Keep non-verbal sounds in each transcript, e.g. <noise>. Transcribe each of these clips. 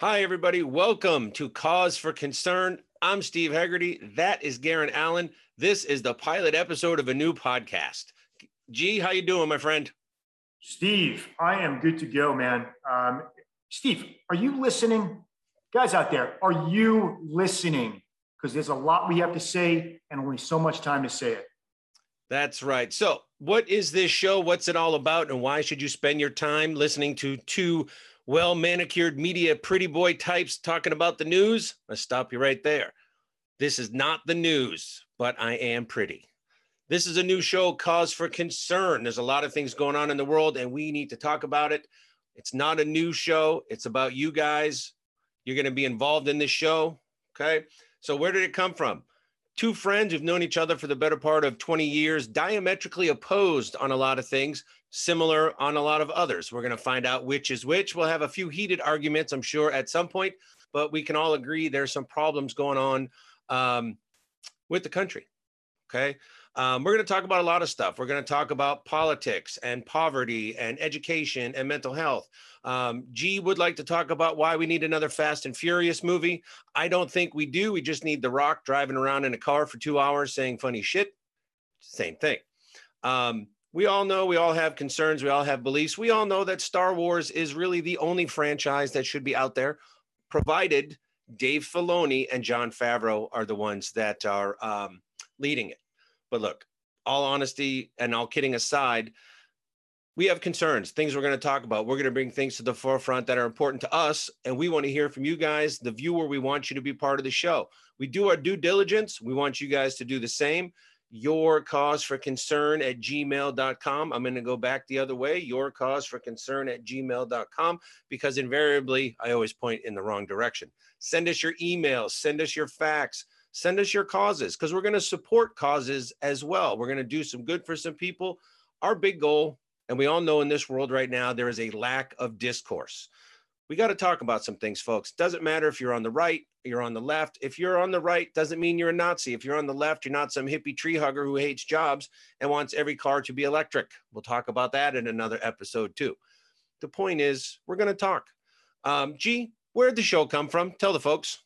Hi, everybody. Welcome to Cause for Concern. I'm Steve Hegarty. That is Garrett Allin. This is the pilot episode of a new podcast. G, how you doing, my friend? Steve, I am good to go, man. Um, Steve, are you listening? Guys out there, are you listening? Because there's a lot we have to say and only so much time to say it. That's right. So, what is this show? What's it all about? And why should you spend your time listening to two well manicured media pretty boy types talking about the news, I stop you right there. This is not the news, but I am pretty. This is a new show, Cause for Concern. There's a lot of things going on in the world, and we need to talk about it. It's not a new show, it's about you guys. You're going to be involved in this show. Okay. So, where did it come from? Two friends who've known each other for the better part of 20 years, diametrically opposed on a lot of things, similar on a lot of others. We're going to find out which is which. We'll have a few heated arguments, I'm sure, at some point, but we can all agree there's some problems going on um, with the country. Okay. Um, we're going to talk about a lot of stuff. We're going to talk about politics and poverty and education and mental health. Um, G would like to talk about why we need another Fast and Furious movie. I don't think we do. We just need The Rock driving around in a car for two hours saying funny shit. Same thing. Um, we all know we all have concerns, we all have beliefs. We all know that Star Wars is really the only franchise that should be out there, provided Dave Filoni and Jon Favreau are the ones that are um, leading it. But look, all honesty and all kidding aside, we have concerns, things we're going to talk about. We're going to bring things to the forefront that are important to us. And we want to hear from you guys, the viewer. We want you to be part of the show. We do our due diligence. We want you guys to do the same your cause for concern at gmail.com. I'm going to go back the other way, your cause for concern at gmail.com, because invariably I always point in the wrong direction. Send us your emails, send us your facts, send us your causes, because we're going to support causes as well. We're going to do some good for some people. Our big goal, and we all know in this world right now, there is a lack of discourse we got to talk about some things, folks. Doesn't matter if you're on the right, you're on the left. If you're on the right, doesn't mean you're a Nazi. If you're on the left, you're not some hippie tree hugger who hates jobs and wants every car to be electric. We'll talk about that in another episode too. The point is, we're going to talk. Um, G, where'd the show come from? Tell the folks.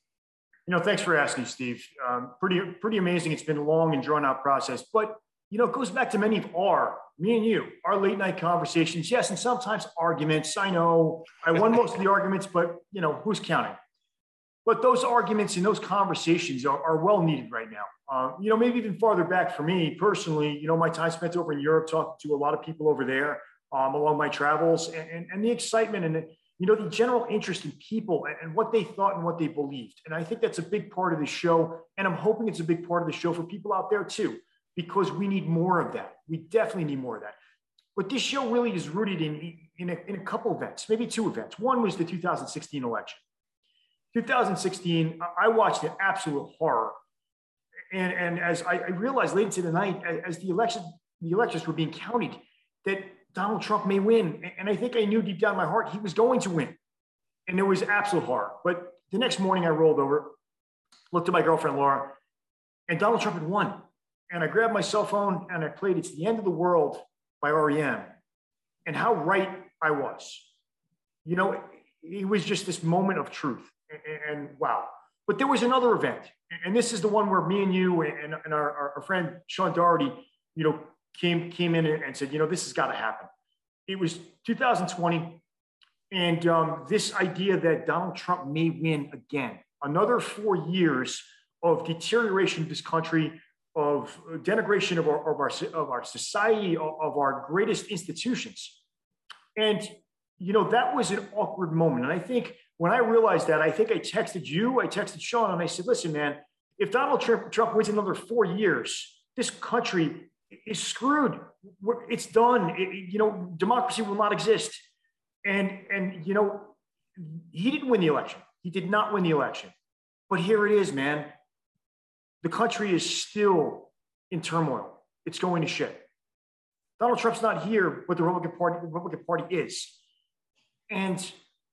You know, thanks for asking, Steve. Um, pretty, pretty amazing. It's been a long and drawn out process, but you know, it goes back to many of our, me and you, our late night conversations. Yes, and sometimes arguments. I know I won most of the arguments, but you know, who's counting? But those arguments and those conversations are, are well needed right now. Uh, you know, maybe even farther back for me personally, you know, my time spent over in Europe talking to a lot of people over there um, along my travels and, and, and the excitement and, the, you know, the general interest in people and, and what they thought and what they believed. And I think that's a big part of the show. And I'm hoping it's a big part of the show for people out there too because we need more of that. We definitely need more of that. But this show really is rooted in, in, a, in a couple events, maybe two events. One was the 2016 election. 2016, I watched an absolute horror. And, and as I, realized late into the night, as the election, the elections were being counted, that Donald Trump may win. And I think I knew deep down in my heart he was going to win. And it was absolute horror. But the next morning I rolled over, looked at my girlfriend Laura, and Donald Trump had won and I grabbed my cell phone and I played It's the End of the World by REM and how right I was. You know, it was just this moment of truth and, and wow. But there was another event, and this is the one where me and you and, and our, our friend Sean Doherty, you know, came came in and said, you know, this has got to happen. It was 2020, and um, this idea that Donald Trump may win again, another four years of deterioration of this country, of denigration of our, of our, of our society, of, of our greatest institutions. And, you know, that was an awkward moment. And I think when I realized that, I think I texted you, I texted Sean, and I said, listen, man, if Donald Trump, Trump wins another four years, this country is screwed. It's done. It, you know, democracy will not exist. And, and, you know, he didn't win the election. He did not win the election. But here it is, man the country is still in turmoil. It's going to shit. Donald Trump's not here, but the Republican Party, the Republican Party is. And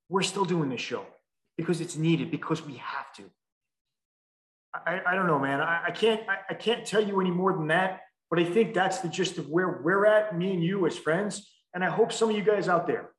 we're still doing this show because it's needed, because we have to. I, I don't know, man. I, I can't I, I can't tell you any more than that, but I think that's the gist of where we're at, me and you as friends. And I hope some of you guys out there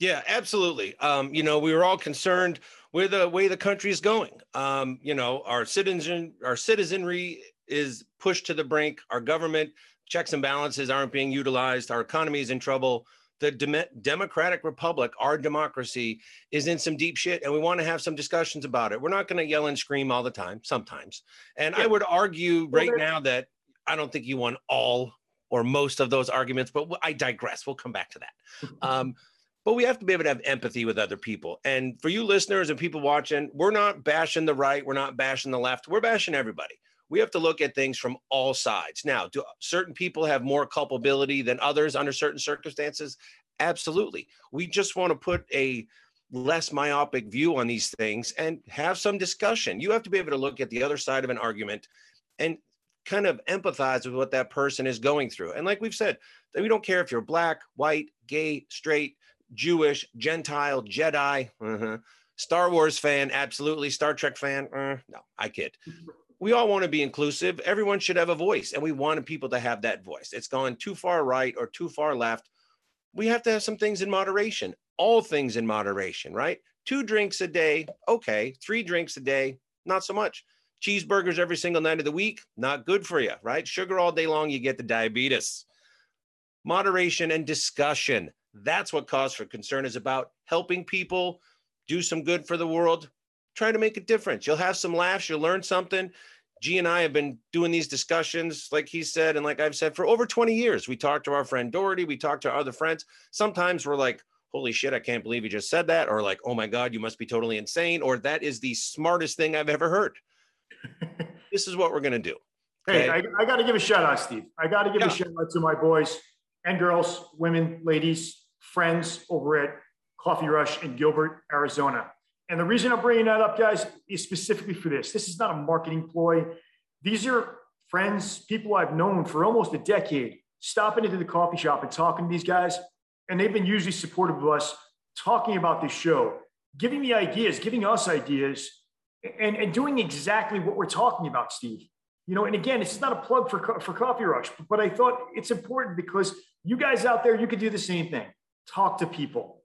Yeah, absolutely. Um, you know, we were all concerned with the way the country is going. Um, you know, our citizen, our citizenry is pushed to the brink. Our government checks and balances aren't being utilized. Our economy is in trouble. The Dem- Democratic Republic, our democracy, is in some deep shit, and we want to have some discussions about it. We're not going to yell and scream all the time, sometimes. And yeah. I would argue right now that I don't think you won all or most of those arguments, but I digress. We'll come back to that. <laughs> Um, but we have to be able to have empathy with other people. And for you listeners and people watching, we're not bashing the right, we're not bashing the left, we're bashing everybody. We have to look at things from all sides. Now, do certain people have more culpability than others under certain circumstances? Absolutely. We just want to put a less myopic view on these things and have some discussion. You have to be able to look at the other side of an argument and kind of empathize with what that person is going through. And like we've said, we don't care if you're black, white, gay, straight, Jewish, Gentile, Jedi, uh-huh. Star Wars fan, absolutely. Star Trek fan, uh, no, I kid. We all want to be inclusive. Everyone should have a voice, and we want people to have that voice. It's gone too far right or too far left. We have to have some things in moderation, all things in moderation, right? Two drinks a day, okay. Three drinks a day, not so much. Cheeseburgers every single night of the week, not good for you, right? Sugar all day long, you get the diabetes. Moderation and discussion. That's what cause for concern is about helping people do some good for the world, try to make a difference. You'll have some laughs, you'll learn something. G and I have been doing these discussions, like he said, and like I've said, for over 20 years. We talked to our friend Doherty, we talked to other friends. Sometimes we're like, holy shit, I can't believe you just said that. Or like, oh my God, you must be totally insane. Or that is the smartest thing I've ever heard <laughs> this is what we're going to do. Okay? Hey, I, I got to give a shout out, Steve. I got to give yeah. a shout out to my boys and girls, women, ladies, friends over at Coffee Rush in Gilbert, Arizona. And the reason I'm bringing that up, guys, is specifically for this. This is not a marketing ploy. These are friends, people I've known for almost a decade, stopping into the coffee shop and talking to these guys. And they've been usually supportive of us talking about this show, giving me ideas, giving us ideas and, and doing exactly what we're talking about, Steve. You know, and again, it's not a plug for, for Coffee Rush, but I thought it's important because you guys out there, you could do the same thing. Talk to people.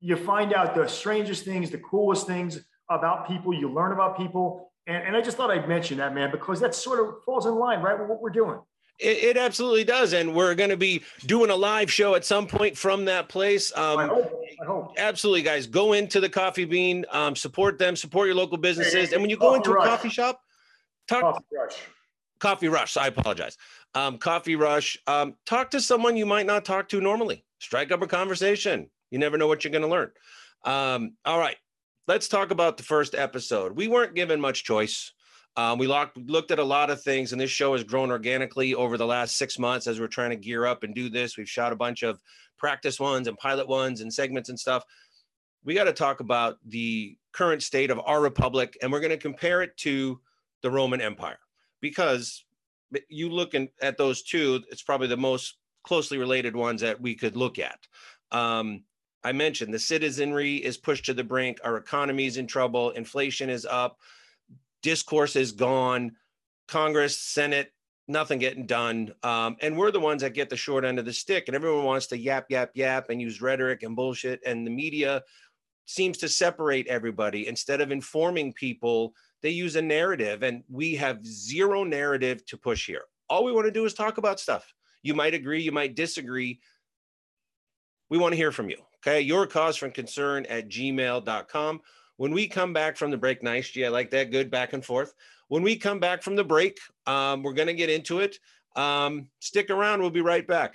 You find out the strangest things, the coolest things about people. You learn about people. And, and I just thought I'd mention that, man, because that sort of falls in line, right, with what we're doing. It, it, absolutely does. And we're going to be doing a live show at some point from that place. Um, I hope. I hope. Absolutely, guys. Go into the Coffee Bean, um, support them, support your local businesses. Hey, and when you go into rush. a coffee shop, talk. Coffee Rush. Coffee Rush. I apologize. Um, coffee Rush. Um, talk to someone you might not talk to normally. Strike up a conversation. You never know what you're going to learn. Um, all right. Let's talk about the first episode. We weren't given much choice. Um, we locked, looked at a lot of things, and this show has grown organically over the last six months as we're trying to gear up and do this. We've shot a bunch of practice ones and pilot ones and segments and stuff. We got to talk about the current state of our republic, and we're going to compare it to the Roman Empire because you look in, at those two, it's probably the most closely related ones that we could look at. Um, I mentioned the citizenry is pushed to the brink, our economy is in trouble, inflation is up discourse is gone. Congress, Senate, nothing getting done. Um, and we're the ones that get the short end of the stick. And everyone wants to yap, yap, yap and use rhetoric and bullshit. And the media seems to separate everybody. Instead of informing people, they use a narrative. And we have zero narrative to push here. All we want to do is talk about stuff. You might agree, you might disagree. We want to hear from you. Okay. Your cause from concern at gmail.com. When we come back from the break, nice, G, I like that. Good back and forth. When we come back from the break, um, we're going to get into it. Um, stick around. We'll be right back.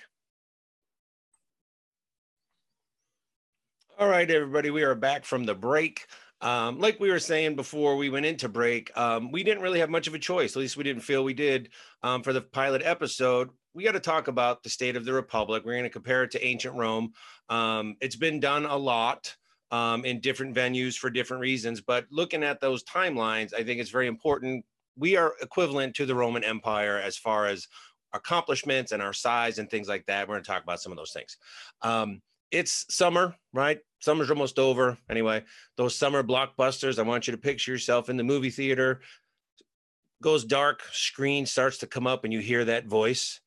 All right, everybody, we are back from the break. Um, like we were saying before we went into break, um, we didn't really have much of a choice. At least we didn't feel we did um, for the pilot episode. We got to talk about the state of the republic. We're going to compare it to ancient Rome. Um, it's been done a lot um, in different venues for different reasons. But looking at those timelines, I think it's very important. We are equivalent to the Roman Empire as far as accomplishments and our size and things like that. We're going to talk about some of those things. Um, it's summer, right? Summer's almost over. Anyway, those summer blockbusters, I want you to picture yourself in the movie theater. Goes dark, screen starts to come up, and you hear that voice.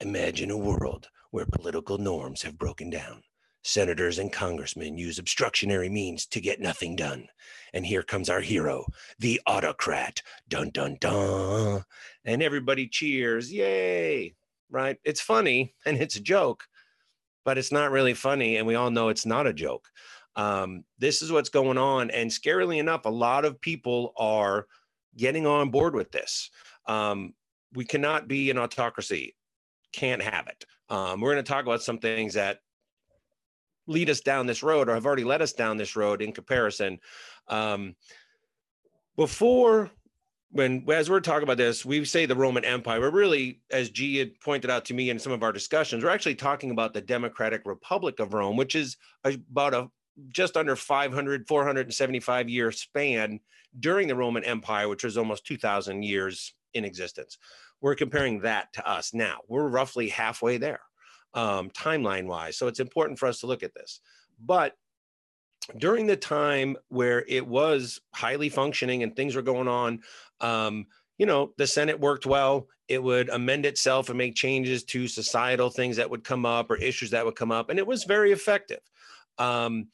Imagine a world where political norms have broken down Senators and congressmen use obstructionary means to get nothing done. And here comes our hero, the autocrat. Dun, dun, dun. And everybody cheers. Yay. Right? It's funny <laughs> and it's a joke, but it's not really funny. And we all know it's not a joke. Um, this is what's going on. And scarily enough, a lot of people are getting on board with this. Um, we cannot be an autocracy, can't have it. Um, we're going to talk about some things that lead us down this road or have already led us down this road in comparison. Um, before when as we're talking about this, we say the Roman Empire. We're really, as G had pointed out to me in some of our discussions, we're actually talking about the Democratic Republic of Rome, which is about a just under 500, 475 year span during the Roman Empire, which was almost 2,000 years in existence. We're comparing that to us now. We're roughly halfway there um, timeline wise. So it's important for us to look at this. But during the time where it was highly functioning and things were going on, um, you know, the Senate worked well. It would amend itself and make changes to societal things that would come up or issues that would come up. And it was very effective. Um,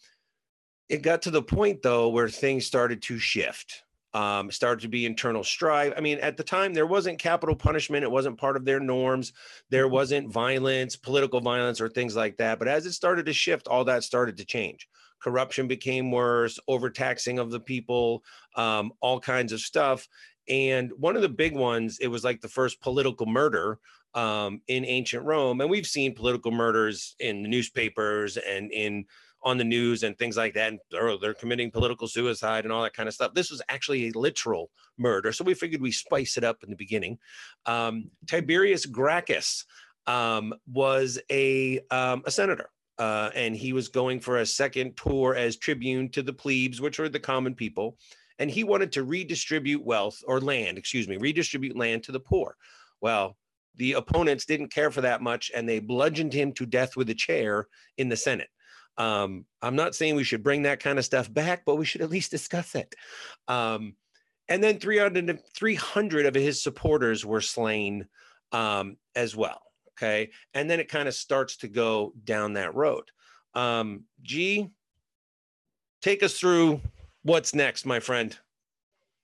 it got to the point, though, where things started to shift um, started to be internal strife. I mean, at the time, there wasn't capital punishment. It wasn't part of their norms. There mm-hmm. wasn't violence, political violence, or things like that. But as it started to shift, all that started to change. Corruption became worse, overtaxing of the people, um, all kinds of stuff. And one of the big ones, it was like the first political murder um, in ancient Rome. And we've seen political murders in the newspapers and in on the news and things like that. And they're, they're committing political suicide and all that kind of stuff. This was actually a literal murder. So we figured we spice it up in the beginning. Um, Tiberius Gracchus um, was a, um, a senator. Uh, and he was going for a second tour as tribune to the plebes, which were the common people. And he wanted to redistribute wealth or land, excuse me, redistribute land to the poor. Well, the opponents didn't care for that much and they bludgeoned him to death with a chair in the Senate. Um, I'm not saying we should bring that kind of stuff back, but we should at least discuss it. Um, and then 300, 300 of his supporters were slain um, as well. Okay. And then it kind of starts to go down that road. Um, G, take us through what's next, my friend.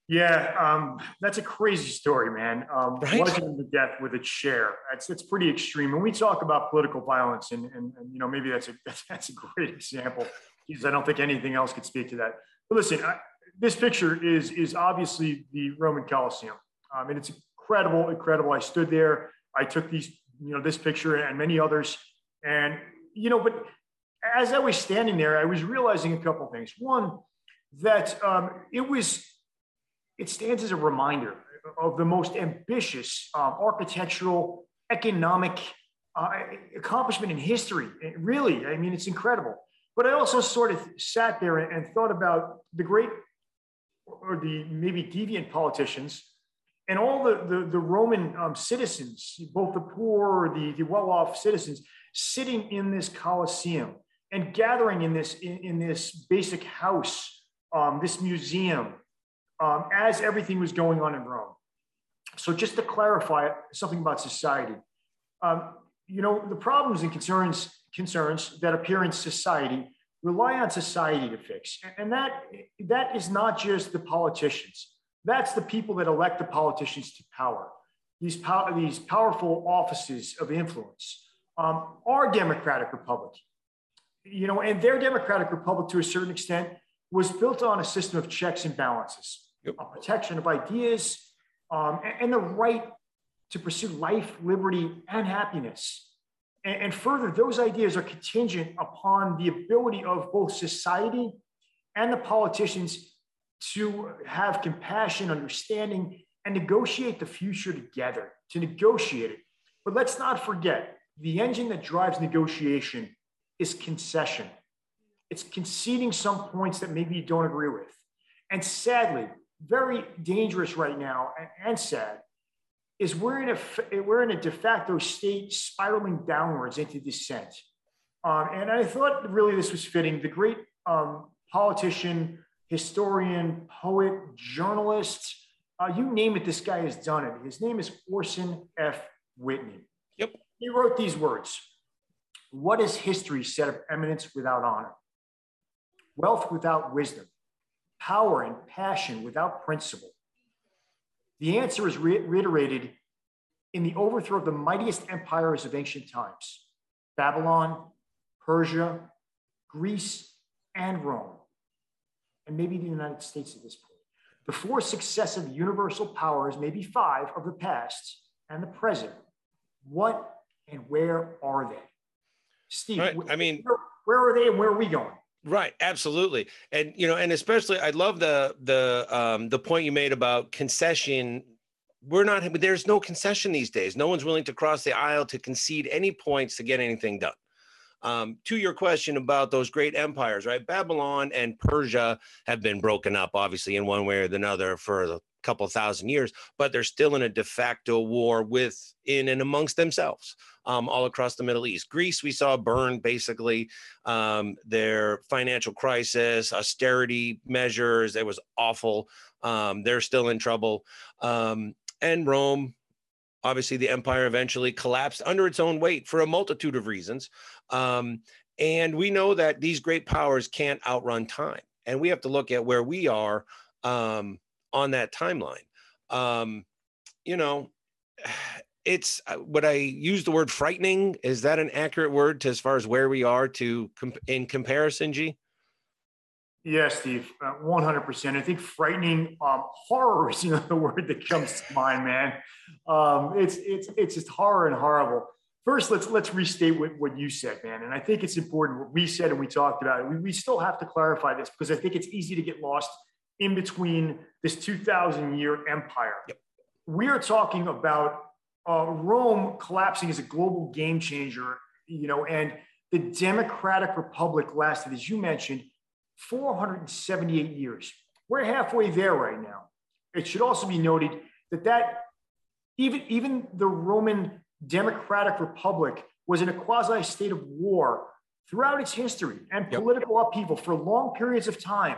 Yeah, um, that's a crazy story, man. Um, right? Bludgeoned to death with a chair. That's it's pretty extreme. When we talk about political violence, and, and, and you know maybe that's a <laughs> that's, a great example because I don't think anything else could speak to that. But listen, I, this picture is is obviously the Roman Colosseum. Um, and it's incredible, incredible. I stood there. I took these, you know, this picture and many others, and you know, but as I was standing there, I was realizing a couple things. One, that um, it was it stands as a reminder of the most ambitious um, architectural, economic uh, accomplishment in history. It really, I mean, it's incredible. But I also sort of sat there and thought about the great or the maybe deviant politicians and all the, the, the Roman um, citizens, both the poor, the, the well-off citizens, sitting in this Colosseum and gathering in this, in, in this basic house, um, this museum, um, as everything was going on in Rome. So just to clarify something about society, um, you know, the problems and concerns concerns that appear in society rely on society to fix, and that that is not just the politicians. That's the people that elect the politicians to power. These, pow- these powerful offices of influence um, are democratic republic, you know, and their democratic republic to a certain extent was built on a system of checks and balances yep. protection of ideas, um, and, and, the right to pursue life, liberty, and happiness. And, and further, those ideas are contingent upon the ability of both society and the politicians to have compassion, understanding, and negotiate the future together, to negotiate it. But let's not forget the engine that drives negotiation is concession. It's conceding some points that maybe you don't agree with. And sadly, very dangerous right now and, and sad is we're in a we're in a de facto state spiraling downwards into descent. Um, and I thought really this was fitting. The great um, politician, historian, poet, journalist, uh, you name it, this guy has done it. His name is Orson F. Whitney. Yep. He wrote these words What is history said of eminence without honor? Wealth without wisdom, power and passion without principle. The answer is reiterated in the overthrow of the mightiest empires of ancient times Babylon, Persia, Greece, and Rome, and maybe the United States at this point. The four successive universal powers, maybe five, of the past and the present. What and where are they? Steve, right. I mean, where, where are they and where are we going? Right, absolutely, and you know, and especially, I love the the um, the point you made about concession. We're not. There's no concession these days. No one's willing to cross the aisle to concede any points to get anything done. Um, to your question about those great empires, right? Babylon and Persia have been broken up, obviously, in one way or another for a couple thousand years, but they're still in a de facto war within and amongst themselves um, all across the Middle East. Greece, we saw burn basically um, their financial crisis, austerity measures. It was awful. Um, they're still in trouble. Um, and Rome, obviously, the empire eventually collapsed under its own weight for a multitude of reasons. Um, and we know that these great powers can't outrun time. And we have to look at where we are um, on that timeline. You know, it's uh, would I use the word frightening? Is that an accurate word to as far as where we are to in comparison, G? Yeah, Steve, uh, one hundred percent. I think frightening, um, horror is <laughs> you know the word that comes to mind, man. Um, it's it's it's just horror and horrible. First, let's let's restate what, what you said, man. And I think it's important what we said and we talked about it. We, we still have to clarify this because I think it's easy to get lost in between this 2,000 year empire. Yep. We are talking about uh, Rome collapsing as a global game changer, you know, and the Democratic Republic lasted, as you mentioned, 478 years. We're halfway there right now. It should also be noted that that even, even the Roman Democratic Republic was in a quasi state of war throughout its history and yep. political upheaval for long periods of time,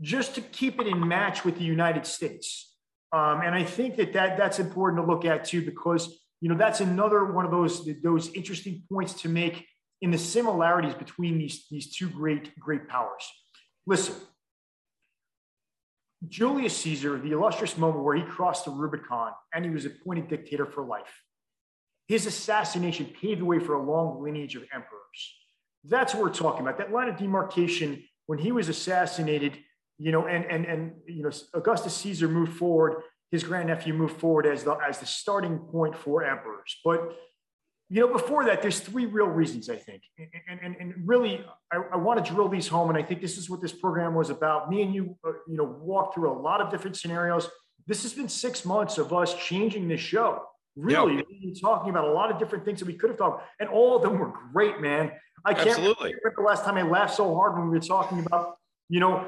just to keep it in match with the United States. Um, and I think that, that that's important to look at too, because you know that's another one of those those interesting points to make in the similarities between these these two great great powers. Listen, Julius Caesar, the illustrious moment where he crossed the Rubicon and he was appointed dictator for life. His assassination paved the way for a long lineage of emperors. That's what we're talking about. That line of demarcation when he was assassinated you know, and and and you know, Augustus Caesar moved forward. His grandnephew moved forward as the as the starting point for emperors. But you know, before that, there's three real reasons I think, and and, and really, I, I want to drill these home, and I think this is what this program was about. Me and you, uh, you know, walked through a lot of different scenarios. This has been six months of us changing this show. Really, talking about a lot of different things that we could have talked, and all of them were great, man. I can't Absolutely. remember the last time I laughed so hard when we were talking about, you know,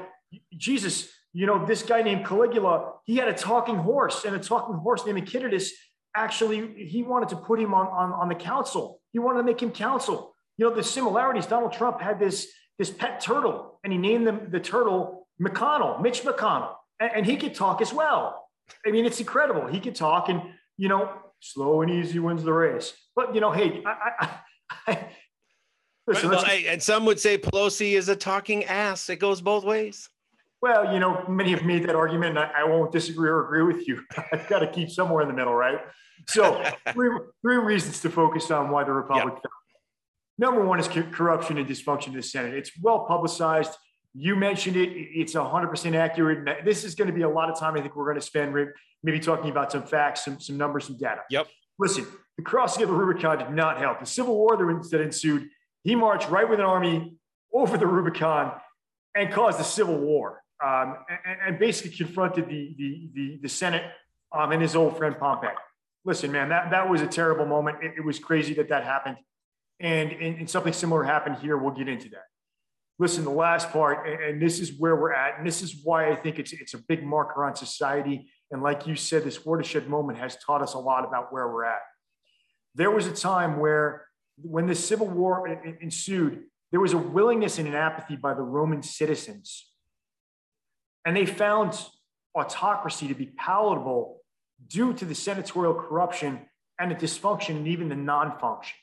Jesus, you know, this guy named Caligula, he had a talking horse, and a talking horse named Echidnas actually, he wanted to put him on, on, on the council. He wanted to make him council. You know, the similarities, Donald Trump had this, this pet turtle, and he named them the turtle McConnell, Mitch McConnell, and, and he could talk as well. I mean, it's incredible. He could talk, and, you know, slow and easy wins the race. But, you know, hey, I, I, I <laughs> Listen, well, and some would say Pelosi is a talking ass. It goes both ways. Well, you know, many have made that argument, and I, I won't disagree or agree with you. <laughs> I've got to keep somewhere in the middle, right? So, <laughs> three, three reasons to focus on why the Republic fell. Number one is corruption and dysfunction in the Senate. It's well publicized. You mentioned it. It's 100% accurate. This is going to be a lot of time I think we're going to spend maybe talking about some facts, some, some numbers, some data. Yep. Listen, the crossing of the Rubicon did not help. The Civil War that ensued, he marched right with an army over the Rubicon and caused a civil war um, and, and, basically confronted the, the, the, the Senate um, and his old friend Pompey. Listen, man, that, that was a terrible moment. It, it was crazy that that happened. And, and, and, something similar happened here. We'll get into that. Listen, the last part, and, and this is where we're at, and this is why I think it's, it's a big marker on society. And like you said, this watershed moment has taught us a lot about where we're at. There was a time where, when the Civil War ensued, there was a willingness and an apathy by the Roman citizens and they found autocracy to be palatable due to the senatorial corruption and the dysfunction and even the non function.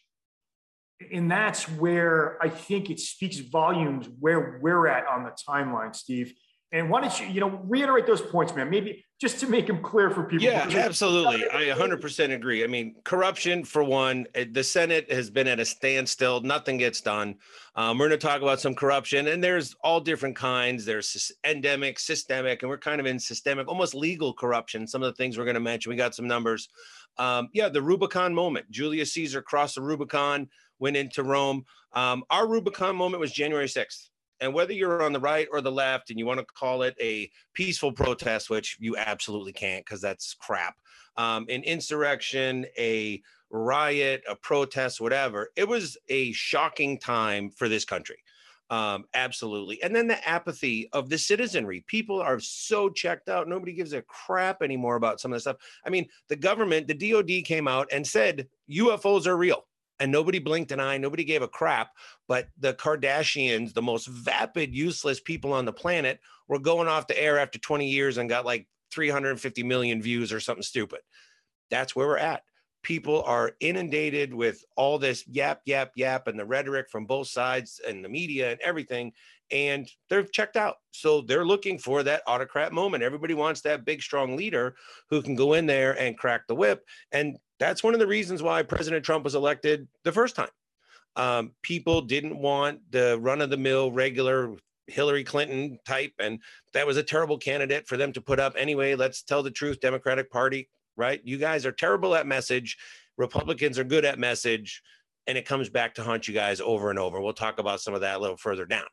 And that's where I think it speaks volumes where we're at on the timeline, Steve. And why don't you, you know, reiterate those points, man? Maybe just to make them clear for people. Yeah, absolutely. I 100% agree. I mean, corruption for one. Eh, the Senate has been at a standstill. Nothing gets done. Um, we're going to talk about some corruption, and there's all different kinds. There's endemic, systemic, and we're kind of in systemic, almost legal corruption. Some of the things we're going to mention. We got some numbers. Um, yeah, the Rubicon moment. Julius Caesar crossed the Rubicon, went into Rome. Um, our Rubicon moment was January 6th. And whether you're on the right or the left and you want to call it a peaceful protest, which you absolutely can't because that's crap, um, an insurrection, a riot, a protest, whatever, it was a shocking time for this country. Um, absolutely. And then the apathy of the citizenry. People are so checked out. Nobody gives a crap anymore about some of this stuff. I mean, the government, the DOD came out and said UFOs are real and nobody blinked an eye, nobody gave a crap. But the Kardashians, the most vapid, useless people on the planet, were going off the air after 20 years and got like 350 million views or something stupid. That's where we're at. People are inundated with all this yap, yap, yap, and the rhetoric from both sides and the media and everything. And they're checked out. So they're looking for that autocrat moment. Everybody wants that big, strong leader who can go in there and crack the whip. And that's one of the reasons why President Trump was elected the first time. Um, people didn't want the run of the mill, regular Hillary Clinton type, and that was a terrible candidate for them to put up. Anyway, let's tell the truth, Democratic Party, right? You guys are terrible at message. Republicans are good at message, and it comes back to haunt you guys over and over. We'll talk about some of that a little further down.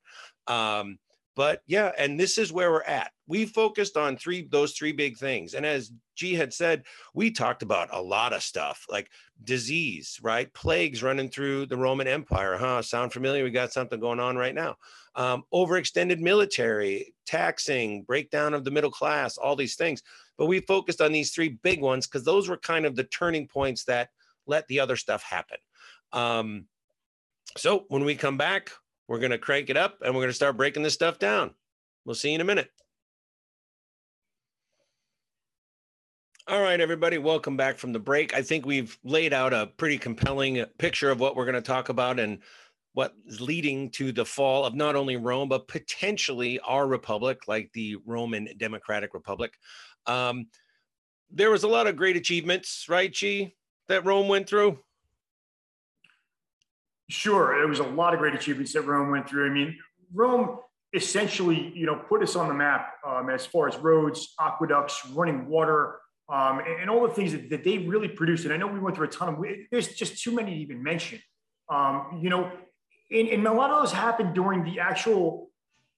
Um, but yeah, and this is where we're at. We focused on three those three big things. And as G had said, we talked about a lot of stuff like disease, right? Plagues running through the Roman Empire. Huh? Sound familiar? We got something going on right now. Um, overextended military, taxing, breakdown of the middle class, all these things. But we focused on these three big ones because those were kind of the turning points that let the other stuff happen. Um, so when we come back, we're going to crank it up and we're going to start breaking this stuff down. We'll see you in a minute. All right, everybody, welcome back from the break. I think we've laid out a pretty compelling picture of what we're going to talk about and what is leading to the fall of not only Rome, but potentially our republic, like the Roman Democratic Republic. Um, there was a lot of great achievements, right, G, that Rome went through? Sure, it was a lot of great achievements that Rome went through. I mean, Rome essentially, you know, put us on the map um, as far as roads, aqueducts, running water, um, and, and, all the things that, that, they really produced. And I know we went through a ton of. There's just too many to even mention. Um, you know, and, and, a lot of those happened during the actual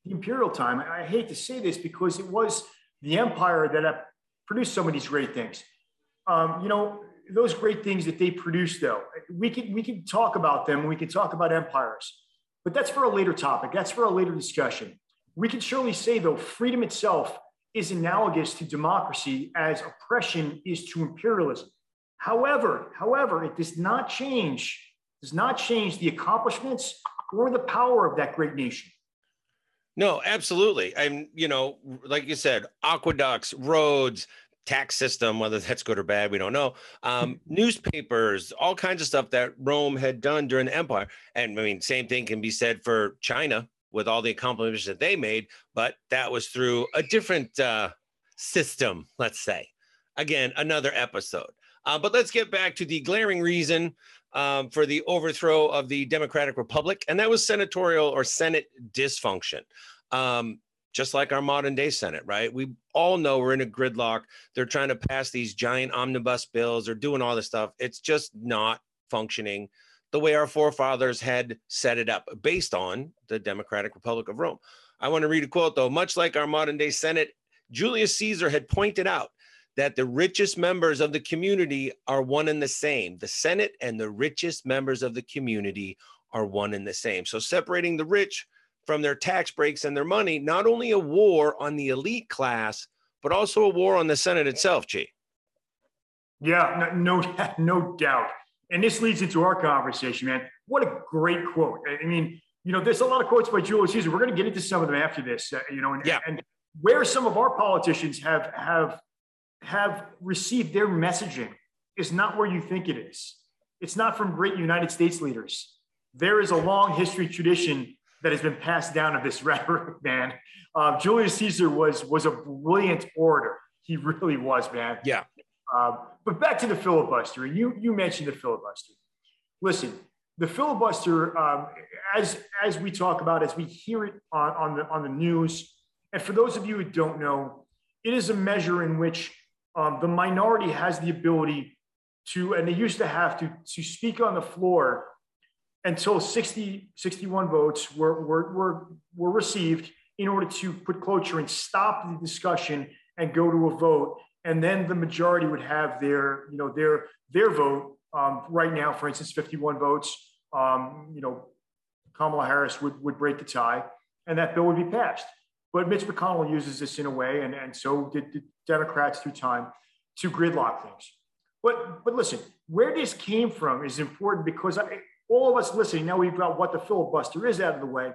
imperial time. I, I hate to say this because it was the empire that produced some of these great things. Um, you know, those great things that they produce, though, we can we can talk about them. We can talk about empires, but that's for a later topic. That's for a later discussion. We can surely say, though, freedom itself is analogous to democracy as oppression is to imperialism. However, however, it does not change does not change the accomplishments or the power of that great nation. No, absolutely. I'm, you know, like you said, aqueducts, roads, tax system, whether that's good or bad, we don't know. Um, <laughs> newspapers, all kinds of stuff that Rome had done during the empire. And I mean, same thing can be said for China with all the accomplishments that they made, but that was through a different uh, system, let's say. Again, another episode. Uh, but let's get back to the glaring reason um, for the overthrow of the Democratic Republic, and that was senatorial or Senate dysfunction. Um, just like our modern day Senate, right? We all know we're in a gridlock. They're trying to pass these giant omnibus bills. They're doing all this stuff. It's just not functioning the way our forefathers had set it up based on the Democratic Republic of Rome. I want to read a quote though. Much like our modern day Senate, Julius Caesar had pointed out that the richest members of the community are one and the same. The Senate and the richest members of the community are one and the same. So separating the rich from their tax breaks and their money, not only a war on the elite class, but also a war on the Senate itself, G. Yeah, no, no, <laughs> no doubt. And this leads into our conversation, man. What a great quote. I mean, you know, there's a lot of quotes by Julius Caesar. We're going to get into some of them after this, uh, you know, and, yeah. and where some of our politicians have have have received their messaging is not where you think it is. It's not from great United States leaders. there is a long history tradition that has been passed down of this <laughs> rhetoric, man. Uh, Julius Caesar was was a brilliant orator. He really was, man. Yeah. Uh, but back to the filibuster. You you mentioned the filibuster. Listen, the filibuster, um, as as we talk about, as we hear it on, on the on the news, and for those of you who don't know, it is a measure in which um, the minority has the ability to, and they used to have to, to speak on the floor until 60, 61 votes were, were, were, were received in order to put cloture and stop the discussion and go to a vote. And then the majority would have their, you know, their, their vote. Um, right now, for instance, 51 votes, um, you know, Kamala Harris would, would break the tie and that bill would be passed. But Mitch McConnell uses this in a way, and, and so did the Democrats through time, to gridlock things. But, but listen, where this came from is important because I, all of us listening, now we've got what the filibuster is out of the way.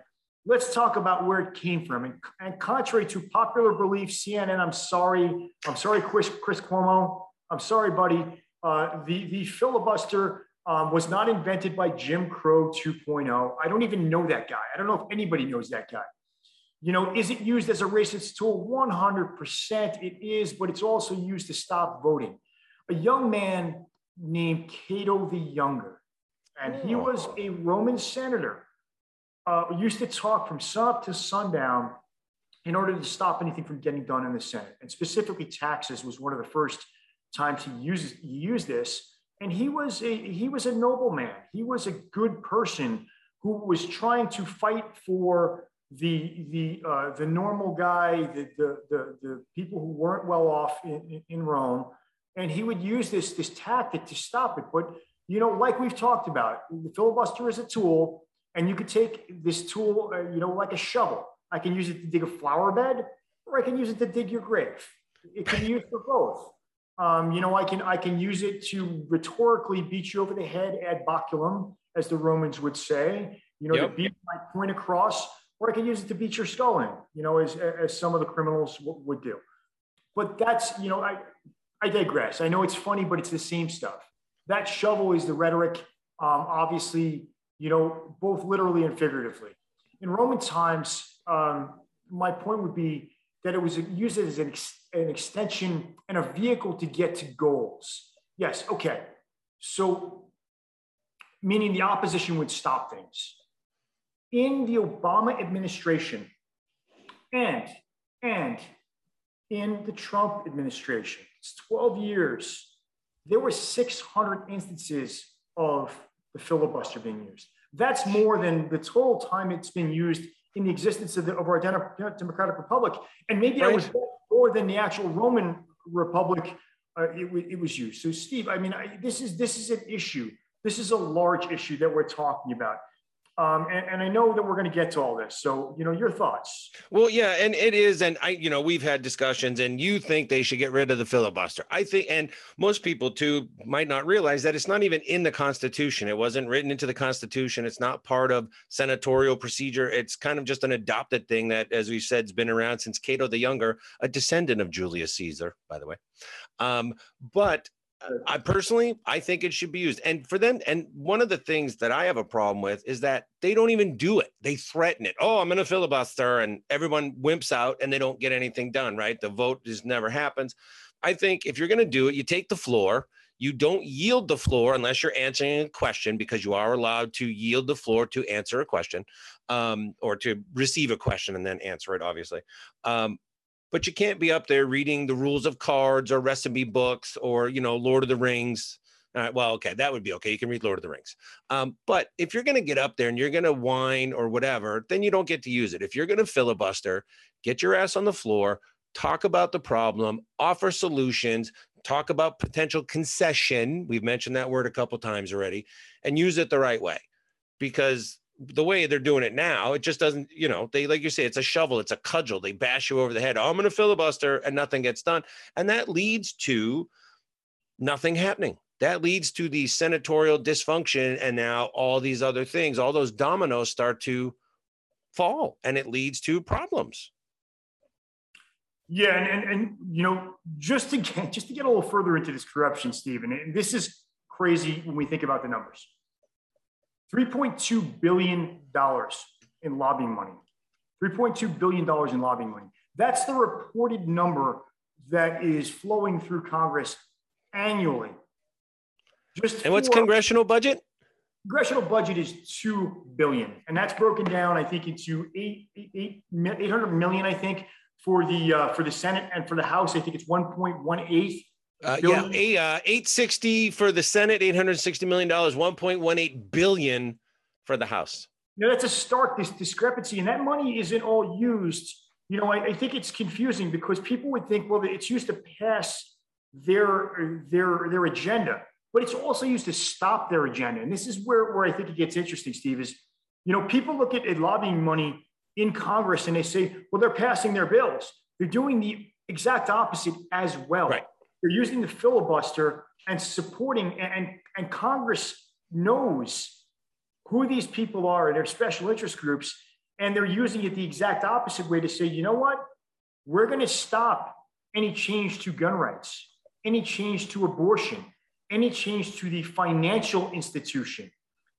Let's talk about where it came from. And, and contrary to popular belief, CNN, I'm sorry, I'm sorry, Chris, Chris Cuomo, I'm sorry, buddy. Uh, the, the filibuster um, was not invented by Jim Crow 2.0. I don't even know that guy. I don't know if anybody knows that guy. You know, is it used as a racist tool? 100% it is, but it's also used to stop voting. A young man named Cato the Younger, and he was a Roman senator, uh, used to talk from sun up to sundown in order to stop anything from getting done in the Senate. And specifically, taxes was one of the first times he used, he used this. And he was a he was a nobleman. He was a good person who was trying to fight for the the uh, the normal guy, the, the, the the people who weren't well off in, in Rome, and he would use this this tactic to stop it. But you know, like we've talked about, the filibuster is a tool, and you could take this tool, uh, you know, like a shovel. I can use it to dig a flower bed, or I can use it to dig your grave. It can be used for both. Um, you know, I can I can use it to rhetorically beat you over the head ad baculum, as the Romans would say. You know, yep. to beat my point across or I can use it to beat your skull in, you know, as, as some of the criminals w- would do. But that's, you know, I, I digress. I know it's funny, but it's the same stuff. That shovel is the rhetoric, um, obviously, you know, both literally and figuratively. In Roman times, um, my point would be that it was used as an, ex- an extension and a vehicle to get to goals. Yes, okay. So, meaning the opposition would stop things in the Obama administration and, and in the Trump administration, it's 12 years, there were 600 instances of the filibuster being used. That's more than the total time it's been used in the existence of, the, of our democratic republic. And maybe right. I was more than the actual Roman republic uh, it, it, was used. So Steve, I mean, I, this is this is an issue. This is a large issue that we're talking about. Um, and, and, I know that we're going to get to all this. So, you know, your thoughts. Well, yeah, and it is. And I, you know, we've had discussions, and you think they should get rid of the filibuster. I think, and most people too might not realize that it's not even in the Constitution. It wasn't written into the Constitution. It's not part of senatorial procedure. It's kind of just an adopted thing that, as we said, has been around since Cato the Younger, a descendant of Julius Caesar, by the way. Um, but I personally, I think it should be used. And for them, and one of the things that I have a problem with is that they don't even do it. They threaten it. Oh, I'm going to filibuster, and everyone wimps out and they don't get anything done, right? The vote just never happens. I think if you're going to do it, you take the floor. You don't yield the floor unless you're answering a question because you are allowed to yield the floor to answer a question um, or to receive a question and then answer it, obviously. Um, but you can't be up there reading the rules of cards or recipe books or you know lord of the rings. Uh, well okay that would be okay. You can read lord of the rings. Um, but if you're going to get up there and you're going to whine or whatever then you don't get to use it. If you're going to filibuster get your ass on the floor talk about the problem offer solutions talk about potential concession. We've mentioned that word a couple times already and use it the right way. Because the way they're doing it now, it just doesn't, you know, they, like you say, it's a shovel, it's a cudgel. They bash you over the head. Oh, I'm going to filibuster and nothing gets done. And that leads to nothing happening. That leads to the senatorial dysfunction. And now all these other things, all those dominoes start to fall and it leads to problems. Yeah. And, and, and you know, just to get, just to get a little further into this corruption, Stephen, this is crazy when we think about the numbers $3.2 billion in lobbying money. $3.2 billion in lobbying money. That's the reported number that is flowing through Congress annually. Just and what's congressional budget? Congressional budget is two billion, and that's broken down, I think, into eight, eight, 800 million, I think, for the uh, for the Senate and for the House. I think it's 1.18. Uh, yeah, a, uh, 860 for the Senate, 860 million dollars, 1.18 billion for the House. You know, that's a stark dis- discrepancy, and that money isn't all used. You know, I, I think it's confusing because people would think, well, it's used to pass their their their agenda but it's also used to stop their agenda. And this is where, where I think it gets interesting, Steve, is, you know, people look at, at lobbying money in Congress and they say, well, they're passing their bills. They're doing the exact opposite as well. Right. They're using the filibuster and supporting, and, and Congress knows who these people are and their special interest groups. And they're using it the exact opposite way to say, you know what? We're going to stop any change to gun rights, any change to abortion, any change to the financial institution.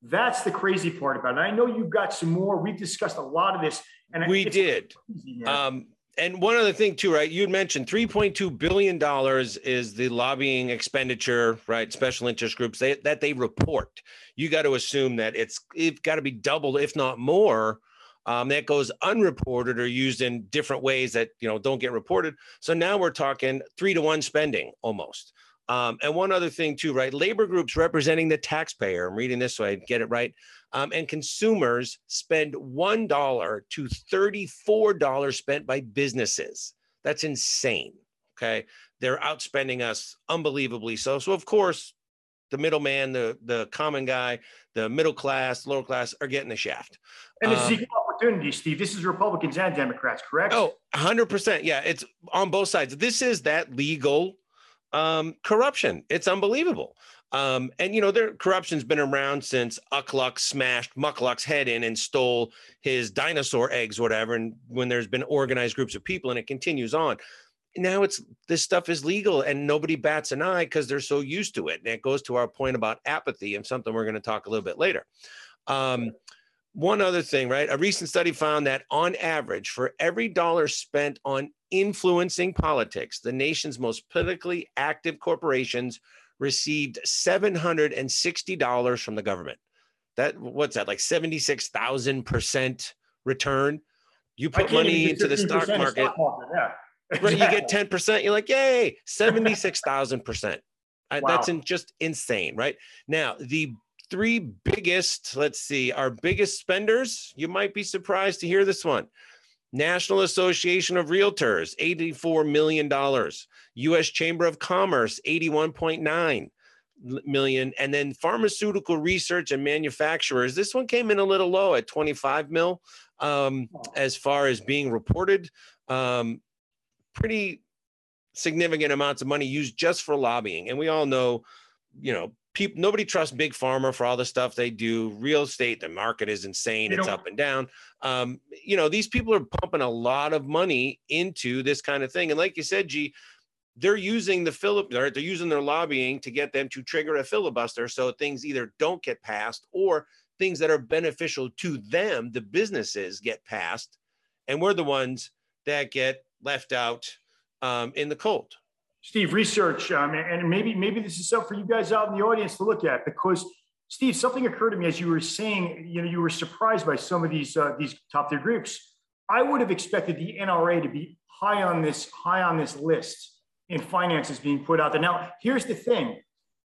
That's the crazy part about it. And I know you've got some more. We've discussed a lot of this. And we did. Crazy, um, and one other thing too, right? You had mentioned 3.2 billion dollars is the lobbying expenditure, right? Special interest groups they, that they report. You got to assume that it's it's got to be double, if not more. Um, that goes unreported or used in different ways that you know don't get reported. So now we're talking three to one spending almost. Um, and one other thing too, right? Labor groups representing the taxpayer. I'm reading this so I get it right. Um, and consumers spend one dollar to thirty-four dollars spent by businesses. That's insane. Okay, they're outspending us unbelievably so. So of course, the middleman, the the common guy, the middle class, lower class are getting the shaft. And it's um, equal opportunity, Steve. This is Republicans and Democrats, correct? Oh, 100%. Yeah, it's on both sides. This is that legal um, corruption. It's unbelievable. Um, and you know, their corruption's been around since Uckluck smashed Muckluck's head in and stole his dinosaur eggs, whatever. And when there's been organized groups of people, and it continues on. Now it's this stuff is legal and nobody bats an eye because they're so used to it. And it goes to our point about apathy and something we're going to talk a little bit later. Um, one other thing, right? A recent study found that on average, for every dollar spent on influencing politics, the nation's most politically active corporations received $760 from the government. That what's that like 76,000% return? You put money into the stock market. Stock market yeah. Exactly. You get 10%, you're like, yay, 76,000%. Wow. That's in, just insane, right? Now, the three biggest, let's see, our biggest spenders, you might be surprised to hear this one. National Association of Realtors, $84 million. US Chamber of Commerce, 81.9 million. And then pharmaceutical research and manufacturers, this one came in a little low at 25 mil um, as far as being reported. Um, pretty significant amounts of money used just for lobbying. And we all know, you know, people nobody trusts big pharma for all the stuff they do. Real estate the market is insane. It's up and down. Um, you know these people are pumping a lot of money into this kind of thing. And like you said g they're using the philip they're using their lobbying to get them to trigger a filibuster so things either don't get passed or things that are beneficial to them the businesses get passed. And we're the ones that get left out um, in the cold Steve, research, um, and maybe maybe this is something for you guys out in the audience to look at because Steve, something occurred to me as you were saying. You know, you were surprised by some of these uh, these top tier groups. I would have expected the NRA to be high on this high on this list in finances being put out there. Now, here's the thing: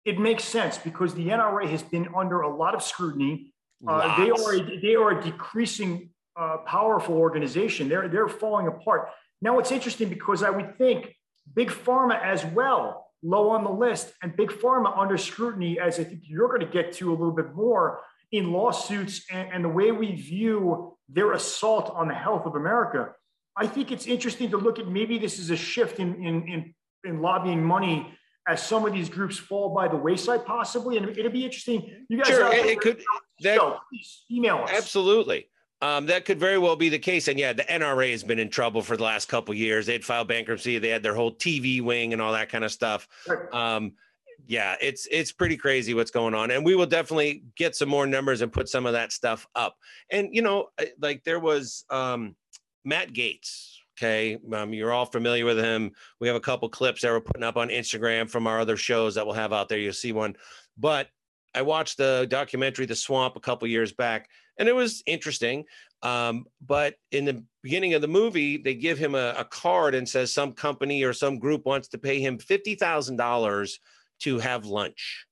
it makes sense because the NRA has been under a lot of scrutiny. Uh, they are a, they are a decreasing uh, powerful organization. They're they're falling apart. Now, it's interesting because I would think Big Pharma as well, low on the list, and Big Pharma under scrutiny, as I think you're going to get to a little bit more in lawsuits and, and the way we view their assault on the health of America. I think it's interesting to look at maybe this is a shift in, in, in, in lobbying money as some of these groups fall by the wayside, possibly. And it'd be interesting. You guys, sure, it, it could. That, please email us. Absolutely. Um, that could very well be the case. And yeah, the NRA has been in trouble for the last couple years. They'd filed bankruptcy. They had their whole TV wing and all that kind of stuff. Um, yeah, it's it's pretty crazy what's going on, and we will definitely get some more numbers and put some of that stuff up. And you know, like there was um, Matt Gaetz. Okay, um, you're all familiar with him. We have a couple clips that we're putting up on Instagram from our other shows that we'll have out there. You'll see one, but I watched the documentary The Swamp a couple years back, and it was interesting. Um, but in the beginning of the movie, they give him a, a card and says some company or some group wants to pay him fifty thousand dollars to have lunch.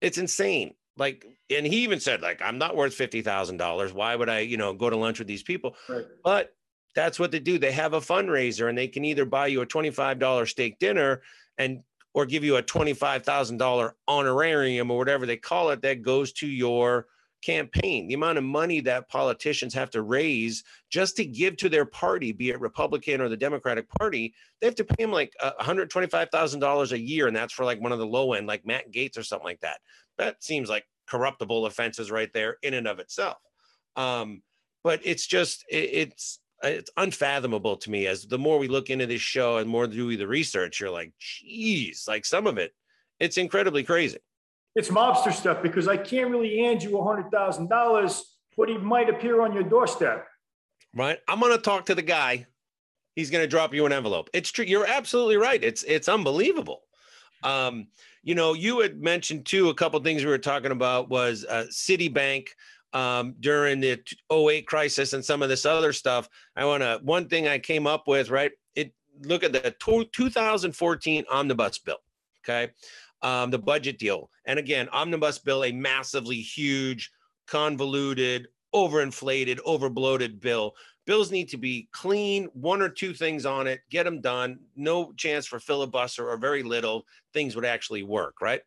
It's insane. Like, and he even said, like, I'm not worth fifty thousand dollars. Why would I, you know, go to lunch with these people? Right. But that's what they do. They have a fundraiser, and they can either buy you a twenty-five dollar steak dinner and or give you a twenty-five thousand dollar honorarium or whatever they call it that goes to your campaign, the amount of money that politicians have to raise just to give to their party, be it Republican or the Democratic Party, they have to pay them like $125,000 a year. And that's for like one of the low end, like Matt Gaetz or something like that. That seems like corruptible offenses right there in and of itself. Um, but it's just, it, it's, it's unfathomable to me as the more we look into this show and more do we the research, you're like, geez, like some of it, it's incredibly crazy it's mobster stuff because I can't really hand you a hundred thousand dollars, but he might appear on your doorstep. Right. I'm gonna talk to the guy. He's gonna drop you an envelope. It's true. You're absolutely right. It's it's unbelievable. Um, you know, you had mentioned too a couple things we were talking about was uh, Citibank um, during the 08 crisis and some of this other stuff. I want to one thing I came up with, right? It look at the 2014 omnibus bill. Okay um, the budget deal. And again, omnibus bill, a massively huge, convoluted, overinflated, overbloated bill. Bills need to be clean, one or two things on it, get them done. No chance for filibuster or very little. Things would actually work, right?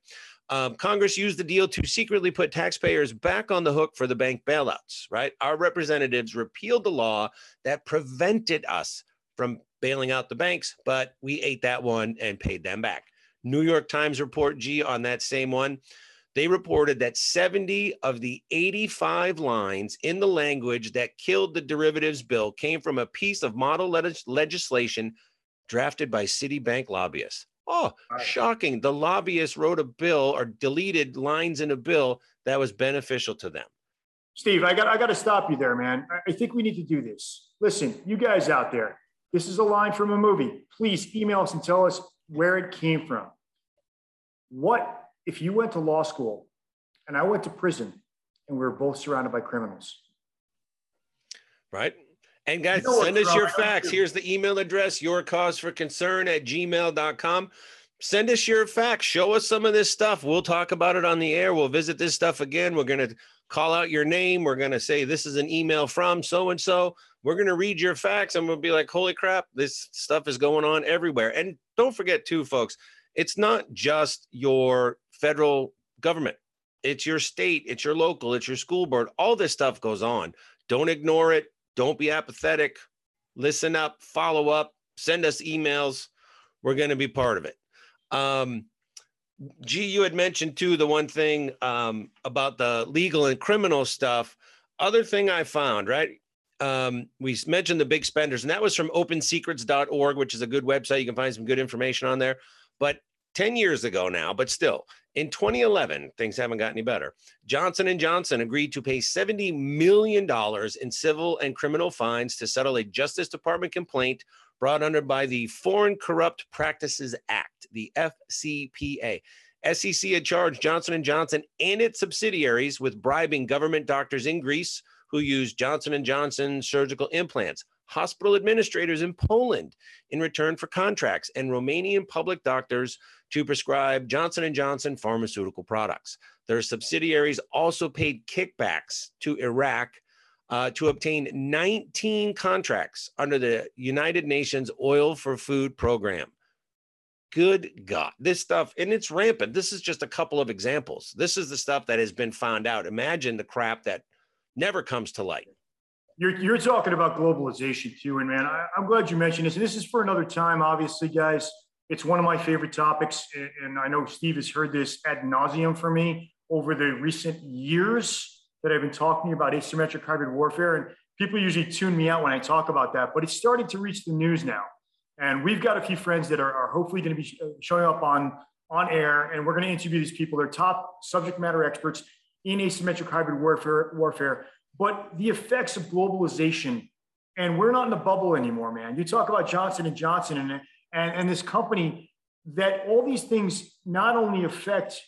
Um, Congress used the deal to secretly put taxpayers back on the hook for the bank bailouts, right? Our representatives repealed the law that prevented us from bailing out the banks, but we ate that one and paid them back. New York Times report, G, on that same one. They reported that 70 of the 85 lines in the language that killed the derivatives bill came from a piece of model legislation drafted by Citibank lobbyists. Oh, right. shocking. The lobbyists wrote a bill or deleted lines in a bill that was beneficial to them. Steve, I got I got to stop you there, man. I think we need to do this. Listen, you guys out there, this is a line from a movie. Please email us and tell us where it came from. What if you went to law school and I went to prison and we were both surrounded by criminals? Right. And guys, you know send us your facts. Here's the email address, your cause for concern at gmail.com. Send us your facts. Show us some of this stuff. We'll talk about it on the air. We'll visit this stuff again. We're going to call out your name. We're going to say, this is an email from so and so. We're going to read your facts I'm going to be like, holy crap, this stuff is going on everywhere. And don't forget, too, folks, it's not just your federal government, it's your state, it's your local, it's your school board. All this stuff goes on. Don't ignore it. Don't be apathetic. Listen up, follow up, send us emails. We're going to be part of it. Um, G, you had mentioned too the one thing um, about the legal and criminal stuff. Other thing I found, right? Um, we mentioned the big spenders, and that was from opensecrets.org, which is a good website. You can find some good information on there. But 10 years ago now, but still, in 2011, things haven't got any better. Johnson & Johnson agreed to pay $70 million in civil and criminal fines to settle a Justice Department complaint brought under by the Foreign Corrupt Practices Act, the FCPA. SEC had charged Johnson & Johnson and its subsidiaries with bribing government doctors in Greece who used Johnson & Johnson surgical implants hospital administrators in Poland in return for contracts and Romanian public doctors to prescribe Johnson & Johnson pharmaceutical products. Their subsidiaries also paid kickbacks to Iraq uh, to obtain 19 contracts under the United Nations Oil for Food program. Good God, this stuff, and it's rampant. This is just a couple of examples. This is the stuff that has been found out. Imagine the crap that never comes to light. You're, you're talking about globalization too. And man, I, am glad you mentioned this. And this is for another time, obviously, guys. It's one of my favorite topics. And I know Steve has heard this ad nauseum for me over the recent years that I've been talking about asymmetric hybrid warfare. And people usually tune me out when I talk about that, but it's starting to reach the news now. And we've got a few friends that are, are hopefully going to be uh, showing up on on air, and we're going to interview these people. They're top subject matter experts in asymmetric hybrid warfare. Warfare, but the effects of globalization, and we're not in the bubble anymore, man. You talk about Johnson and Johnson and and, and this company that all these things not only affect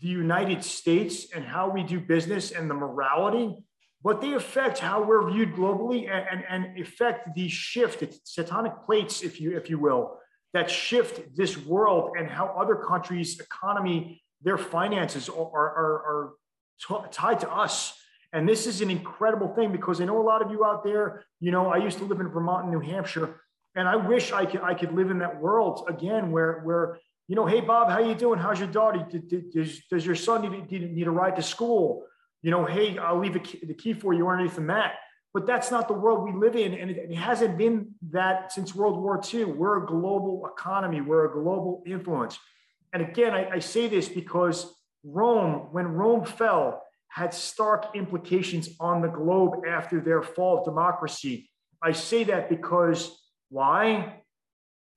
the United States and how we do business and the morality, but they affect how we're viewed globally and, and, and affect the shift, tectonic plates, if you, if you will, that shift this world and how other countries' economy, their finances are, are, are tied to us. And this is an incredible thing because I know a lot of you out there, you know, I used to live in Vermont and New Hampshire, and I wish I could I could live in that world again where where you know, hey Bob, how you doing? How's your daughter? Does, does your son need, need, a ride to school? You know, hey, I'll leave key, the key for you underneath the mat. But that's not the world we live in, and it, it hasn't been that since World War II. We're a global economy. We're a global influence. And again, I, I say this because Rome, when Rome fell, had stark implications on the globe after their fall of democracy. I say that because why?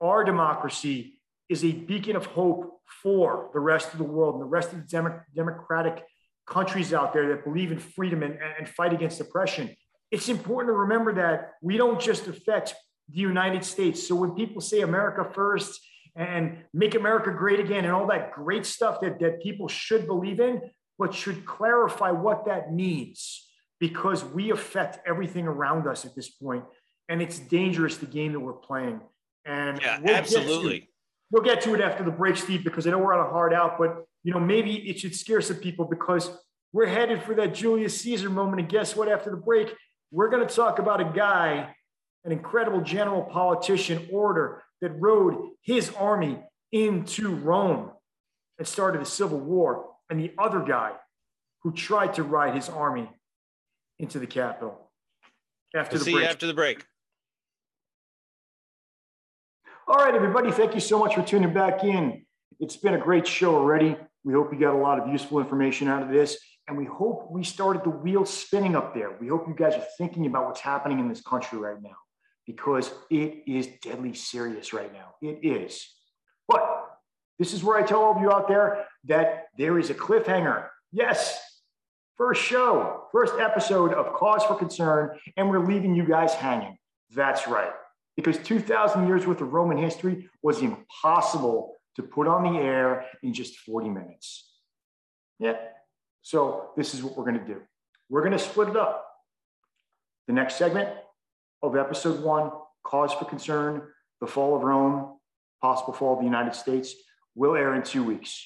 Our democracy is a beacon of hope for the rest of the world and the rest of the democratic countries out there that believe in freedom and, and fight against oppression. It's important to remember that we don't just affect the United States. So when people say America first and make America great again and all that great stuff that, that people should believe in, but should clarify what that means because we affect everything around us at this point and it's dangerous the game that we're playing. And yeah, we'll absolutely. We'll get to it after the break, Steve, because I know we're on a hard out, but you know maybe it should scare some people because we're headed for that Julius Caesar moment. And guess what? After the break, we're going to talk about a guy, an incredible general politician, orator that rode his army into Rome and started a civil war, and the other guy who tried to ride his army into the capital. After we'll the see break. you after the break. All right, everybody, thank you so much for tuning back in. It's been a great show already. We hope you got a lot of useful information out of this. And we hope we started the wheel spinning up there. We hope you guys are thinking about what's happening in this country right now because it is deadly serious right now. It is. But this is where I tell all of you out there that there is a cliffhanger. Yes, first show, first episode of Cause for Concern, and we're leaving you guys hanging. That's right because 2,000 years worth of Roman history was impossible to put on the air in just 40 minutes. Yeah. So this is what we're going to do. We're going to split it up. The next segment of episode one, cause for concern, the fall of Rome, possible fall of the United States, will air in two weeks.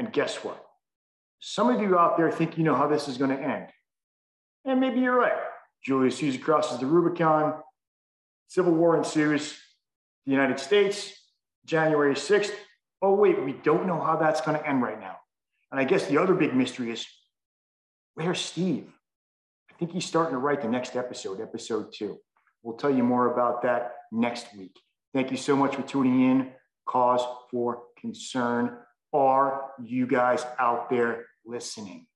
And guess what? Some of you out there think you know how this is going to end. And maybe you're right. Julius Caesar crosses the Rubicon. Civil war ensues. The United States, January 6th. Oh, wait, we don't know how that's going to end right now. And I guess the other big mystery is where's Steve? I think he's starting to write the next episode, episode two. We'll tell you more about that next week. Thank you so much for tuning in. Cause for concern. Are you guys out there listening?